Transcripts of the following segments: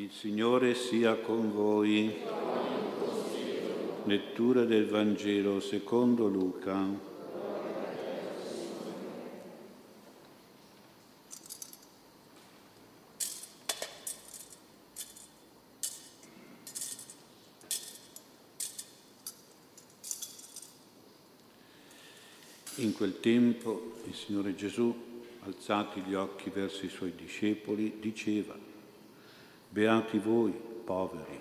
Il Signore sia con voi. Lettura del Vangelo secondo Luca. In quel tempo il Signore Gesù, alzati gli occhi verso i suoi discepoli, diceva, Beati voi, poveri,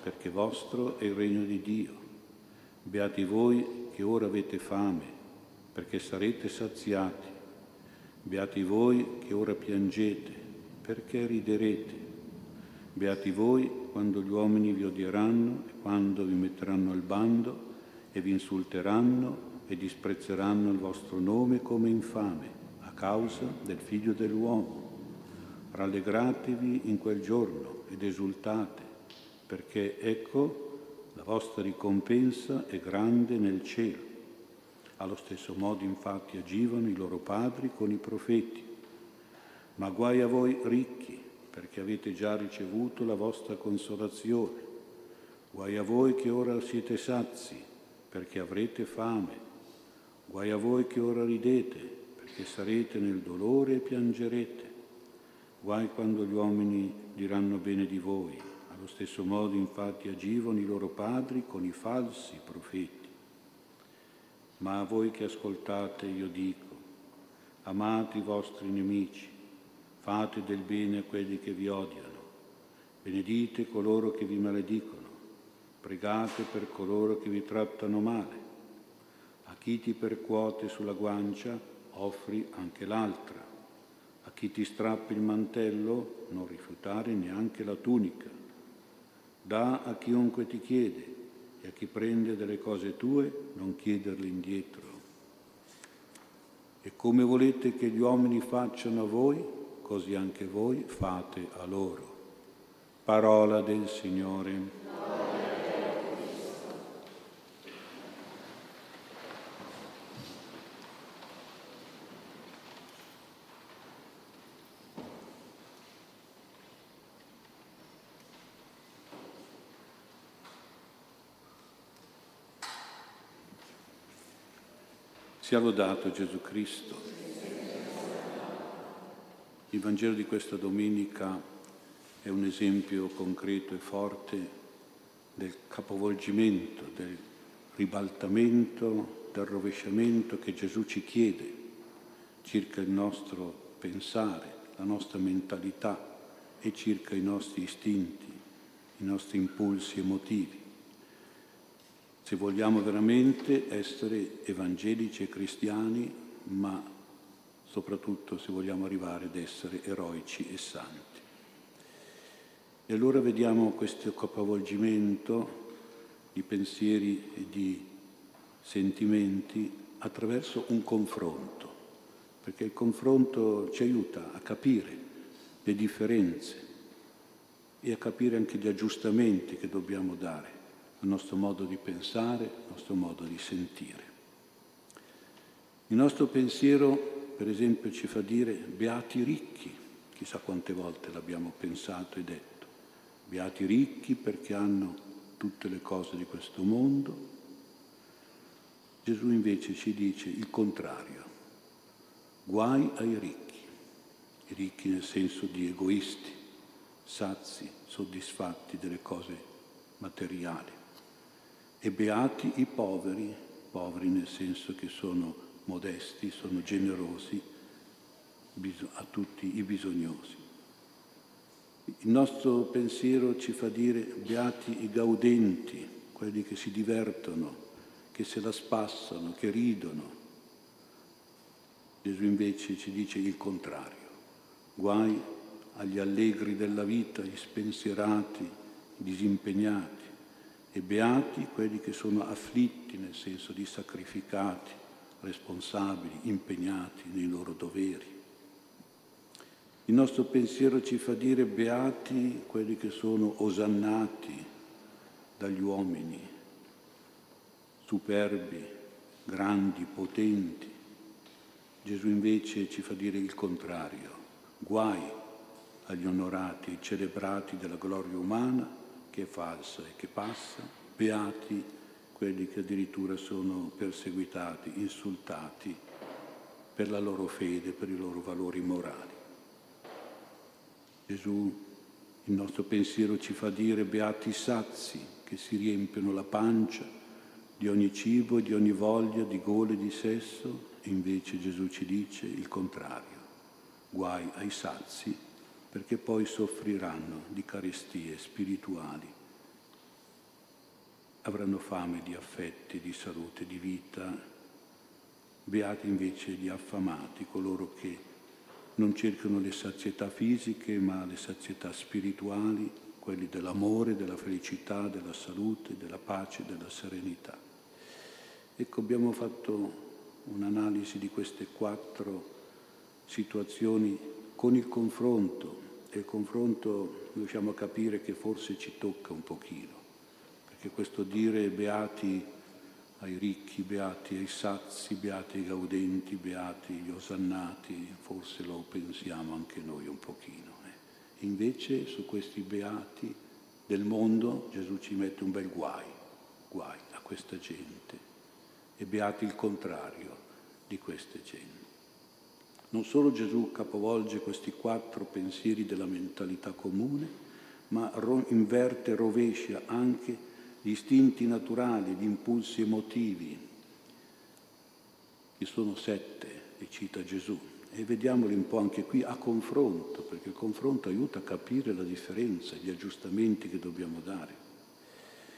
perché vostro è il regno di Dio. Beati voi che ora avete fame, perché sarete saziati. Beati voi che ora piangete, perché riderete. Beati voi quando gli uomini vi odieranno e quando vi metteranno al bando e vi insulteranno e disprezzeranno il vostro nome come infame a causa del figlio dell'uomo. Rallegratevi in quel giorno ed esultate, perché ecco la vostra ricompensa è grande nel cielo. Allo stesso modo infatti agivano i loro padri con i profeti. Ma guai a voi ricchi, perché avete già ricevuto la vostra consolazione. Guai a voi che ora siete sazi, perché avrete fame. Guai a voi che ora ridete, perché sarete nel dolore e piangerete. Guai quando gli uomini diranno bene di voi. Allo stesso modo infatti agivano i loro padri con i falsi profeti. Ma a voi che ascoltate io dico, amate i vostri nemici, fate del bene a quelli che vi odiano, benedite coloro che vi maledicono, pregate per coloro che vi trattano male chi ti percuote sulla guancia, offri anche l'altra. A chi ti strappi il mantello, non rifiutare neanche la tunica. Da a chiunque ti chiede e a chi prende delle cose tue, non chiederle indietro. E come volete che gli uomini facciano a voi, così anche voi fate a loro. Parola del Signore. Sia lodato Gesù Cristo. Il Vangelo di questa domenica è un esempio concreto e forte del capovolgimento, del ribaltamento, del rovesciamento che Gesù ci chiede circa il nostro pensare, la nostra mentalità e circa i nostri istinti, i nostri impulsi emotivi se vogliamo veramente essere evangelici e cristiani, ma soprattutto se vogliamo arrivare ad essere eroici e santi. E allora vediamo questo capovolgimento di pensieri e di sentimenti attraverso un confronto, perché il confronto ci aiuta a capire le differenze e a capire anche gli aggiustamenti che dobbiamo dare il nostro modo di pensare, il nostro modo di sentire. Il nostro pensiero, per esempio, ci fa dire beati ricchi, chissà quante volte l'abbiamo pensato e detto, beati ricchi perché hanno tutte le cose di questo mondo. Gesù invece ci dice il contrario, guai ai ricchi, i ricchi nel senso di egoisti, sazi, soddisfatti delle cose materiali e beati i poveri, poveri nel senso che sono modesti, sono generosi a tutti i bisognosi. Il nostro pensiero ci fa dire beati i gaudenti, quelli che si divertono, che se la spassano, che ridono. Gesù invece ci dice il contrario, guai agli allegri della vita, gli spensierati, disimpegnati e beati quelli che sono afflitti nel senso di sacrificati, responsabili, impegnati nei loro doveri. Il nostro pensiero ci fa dire beati quelli che sono osannati dagli uomini, superbi, grandi, potenti. Gesù invece ci fa dire il contrario, guai agli onorati e celebrati della gloria umana che è falsa e che passa, beati quelli che addirittura sono perseguitati, insultati per la loro fede, per i loro valori morali. Gesù, il nostro pensiero ci fa dire beati sazi che si riempiono la pancia di ogni cibo, di ogni voglia, di gole, di sesso, e invece Gesù ci dice il contrario, guai ai sazi perché poi soffriranno di carestie spirituali, avranno fame di affetti, di salute, di vita, beati invece gli affamati, coloro che non cercano le sazietà fisiche ma le sazietà spirituali, quelli dell'amore, della felicità, della salute, della pace, della serenità. Ecco, abbiamo fatto un'analisi di queste quattro situazioni con il confronto il confronto riusciamo a capire che forse ci tocca un pochino, perché questo dire beati ai ricchi, beati ai sazi, beati ai gaudenti, beati agli osannati, forse lo pensiamo anche noi un pochino. Eh. Invece su questi beati del mondo Gesù ci mette un bel guai, guai a questa gente e beati il contrario di queste gente. Non solo Gesù capovolge questi quattro pensieri della mentalità comune, ma inverte, rovescia anche gli istinti naturali, gli impulsi emotivi, che sono sette, e cita Gesù. E vediamoli un po' anche qui a confronto, perché il confronto aiuta a capire la differenza, gli aggiustamenti che dobbiamo dare.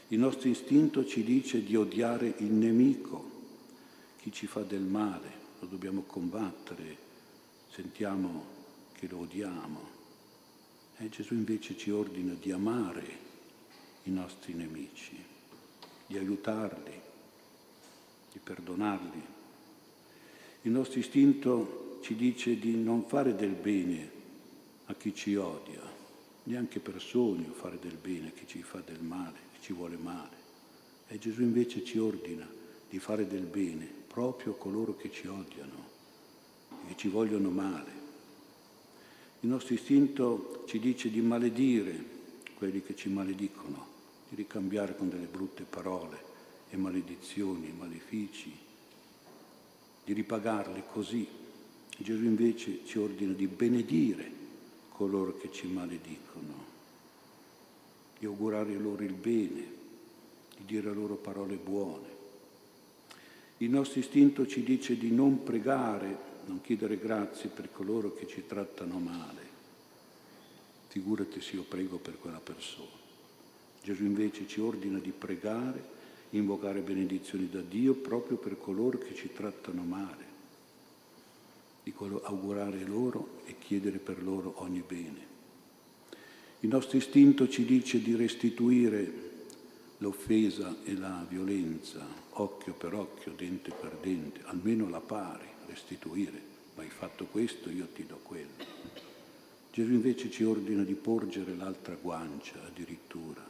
Il nostro istinto ci dice di odiare il nemico, chi ci fa del male, lo dobbiamo combattere, sentiamo che lo odiamo. E Gesù invece ci ordina di amare i nostri nemici, di aiutarli, di perdonarli. Il nostro istinto ci dice di non fare del bene a chi ci odia, neanche per sogno fare del bene a chi ci fa del male, chi ci vuole male. E Gesù invece ci ordina di fare del bene proprio a coloro che ci odiano che ci vogliono male. Il nostro istinto ci dice di maledire quelli che ci maledicono, di ricambiare con delle brutte parole e maledizioni e malefici, di ripagarli così. Gesù invece ci ordina di benedire coloro che ci maledicono, di augurare loro il bene, di dire loro parole buone. Il nostro istinto ci dice di non pregare non chiedere grazie per coloro che ci trattano male. Figurati se io prego per quella persona. Gesù invece ci ordina di pregare, invocare benedizioni da Dio proprio per coloro che ci trattano male, di augurare loro e chiedere per loro ogni bene. Il nostro istinto ci dice di restituire l'offesa e la violenza, occhio per occhio, dente per dente, almeno la pari restituire, ma hai fatto questo, io ti do quello. Gesù invece ci ordina di porgere l'altra guancia addirittura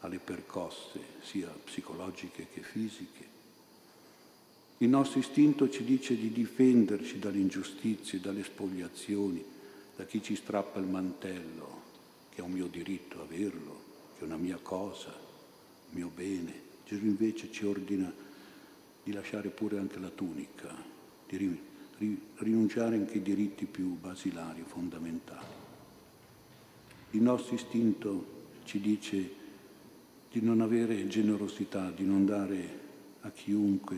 alle percosse, sia psicologiche che fisiche. Il nostro istinto ci dice di difenderci dalle ingiustizie, dalle spogliazioni, da chi ci strappa il mantello, che è un mio diritto averlo, che è una mia cosa, mio bene. Gesù invece ci ordina di lasciare pure anche la tunica, di rinunciare anche ai diritti più basilari, fondamentali. Il nostro istinto ci dice di non avere generosità, di non dare a chiunque,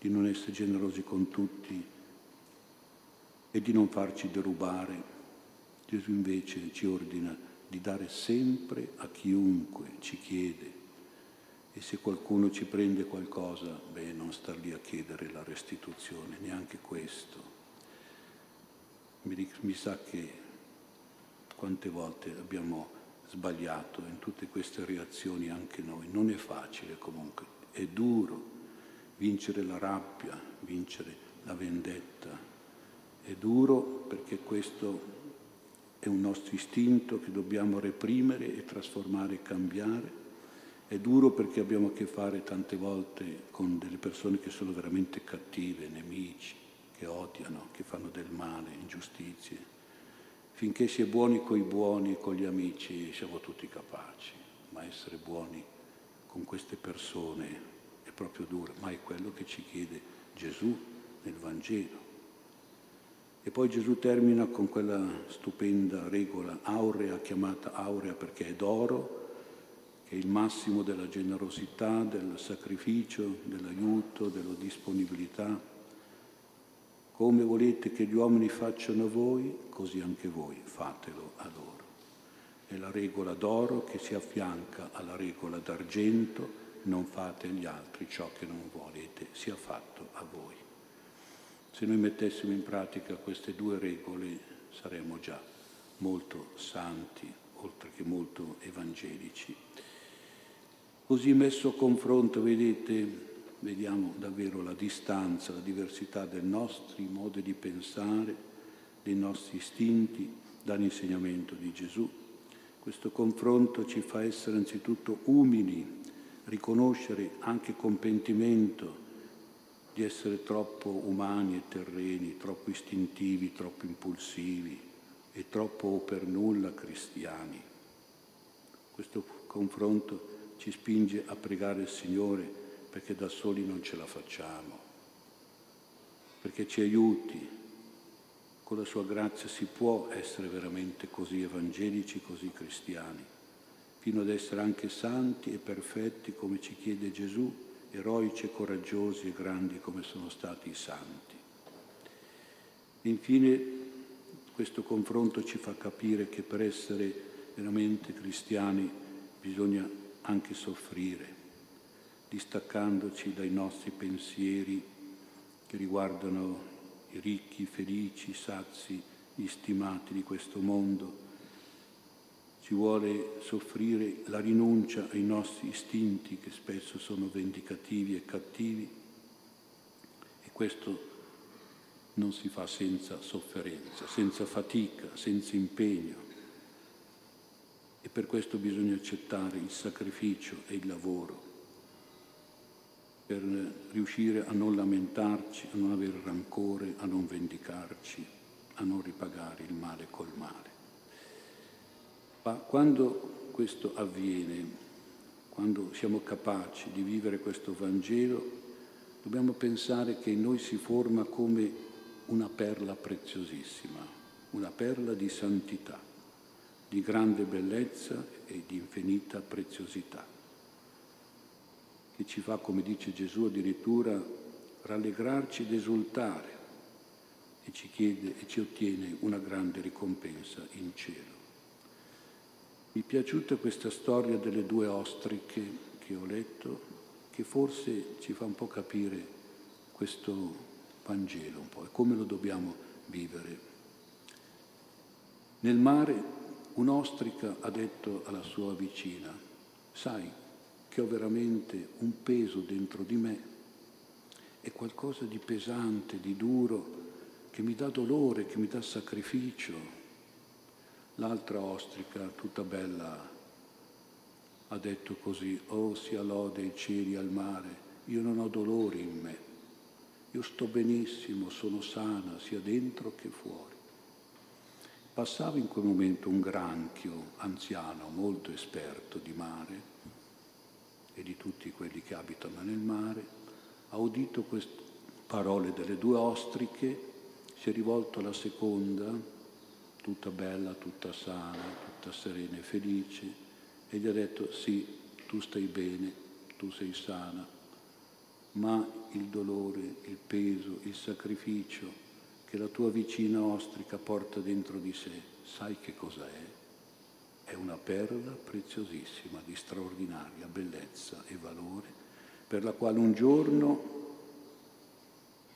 di non essere generosi con tutti e di non farci derubare. Gesù invece ci ordina di dare sempre a chiunque ci chiede e se qualcuno ci prende qualcosa, beh, non star lì a chiedere la restituzione, neanche questo. Mi, sa che quante volte abbiamo sbagliato in tutte queste reazioni anche noi. Non è facile comunque, è duro vincere la rabbia, vincere la vendetta. È duro perché questo è un nostro istinto che dobbiamo reprimere e trasformare e cambiare è duro perché abbiamo a che fare tante volte con delle persone che sono veramente cattive, nemici, che odiano, che fanno del male, ingiustizie. finché si è buoni con i buoni e con gli amici siamo tutti capaci, ma essere buoni con queste persone è proprio duro, ma è quello che ci chiede Gesù nel Vangelo. E poi Gesù termina con quella stupenda regola aurea, chiamata aurea perché è d'oro, è il massimo della generosità, del sacrificio, dell'aiuto, della disponibilità. Come volete che gli uomini facciano a voi, così anche voi fatelo a loro. È la regola d'oro che si affianca alla regola d'argento, non fate agli altri ciò che non volete sia fatto a voi. Se noi mettessimo in pratica queste due regole saremmo già molto santi, oltre che molto evangelici. Così messo a confronto, vedete, vediamo davvero la distanza, la diversità dei nostri modi di pensare, dei nostri istinti dall'insegnamento di Gesù. Questo confronto ci fa essere anzitutto umili, riconoscere anche con pentimento di essere troppo umani e terreni, troppo istintivi, troppo impulsivi e troppo per nulla cristiani. Questo confronto ci spinge a pregare il Signore perché da soli non ce la facciamo, perché ci aiuti. Con la sua grazia si può essere veramente così evangelici, così cristiani, fino ad essere anche santi e perfetti come ci chiede Gesù eroici e coraggiosi e grandi come sono stati i santi. Infine questo confronto ci fa capire che per essere veramente cristiani bisogna anche soffrire, distaccandoci dai nostri pensieri che riguardano i ricchi, felici, sazi, gli stimati di questo mondo ci vuole soffrire la rinuncia ai nostri istinti che spesso sono vendicativi e cattivi e questo non si fa senza sofferenza, senza fatica, senza impegno. Per questo bisogna accettare il sacrificio e il lavoro per riuscire a non lamentarci, a non avere rancore, a non vendicarci, a non ripagare il male col male. Ma quando questo avviene, quando siamo capaci di vivere questo Vangelo, dobbiamo pensare che in noi si forma come una perla preziosissima, una perla di santità, di grande bellezza e di infinita preziosità, che ci fa, come dice Gesù addirittura, rallegrarci ed esultare e ci chiede e ci ottiene una grande ricompensa in cielo. Mi è piaciuta questa storia delle due ostriche che ho letto, che forse ci fa un po' capire questo Vangelo un po' e come lo dobbiamo vivere. Nel mare un'ostrica ha detto alla sua vicina, sai che ho veramente un peso dentro di me, è qualcosa di pesante, di duro, che mi dà dolore, che mi dà sacrificio, L'altra ostrica, tutta bella, ha detto così, oh sia lode ai cieli al mare, io non ho dolori in me, io sto benissimo, sono sana sia dentro che fuori. Passava in quel momento un granchio anziano, molto esperto di mare e di tutti quelli che abitano nel mare, ha udito queste parole delle due ostriche, si è rivolto alla seconda tutta bella, tutta sana, tutta serena e felice, e gli ha detto sì, tu stai bene, tu sei sana, ma il dolore, il peso, il sacrificio che la tua vicina ostrica porta dentro di sé, sai che cosa è? È una perla preziosissima, di straordinaria bellezza e valore, per la quale un giorno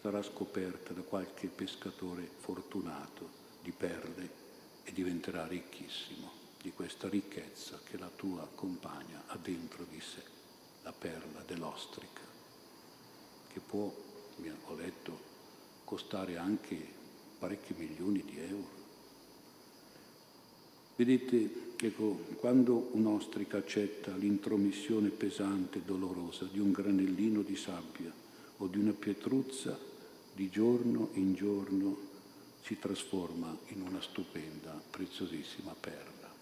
sarà scoperta da qualche pescatore fortunato di perle e diventerà ricchissimo di questa ricchezza che la tua compagna ha dentro di sé, la perla dell'ostrica, che può, ho letto, costare anche parecchi milioni di euro. Vedete, ecco, quando un'ostrica accetta l'intromissione pesante e dolorosa di un granellino di sabbia o di una pietruzza, di giorno in giorno si trasforma in una stupenda, preziosissima perla.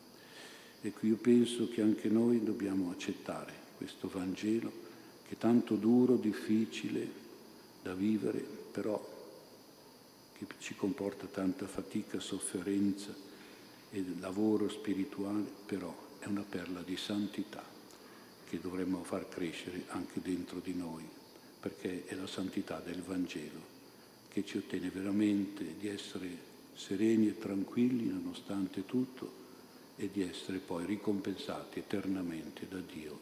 Ecco, io penso che anche noi dobbiamo accettare questo Vangelo che è tanto duro, difficile da vivere, però che ci comporta tanta fatica, sofferenza e lavoro spirituale, però è una perla di santità che dovremmo far crescere anche dentro di noi, perché è la santità del Vangelo che ci ottiene veramente di essere sereni e tranquilli nonostante tutto e di essere poi ricompensati eternamente da Dio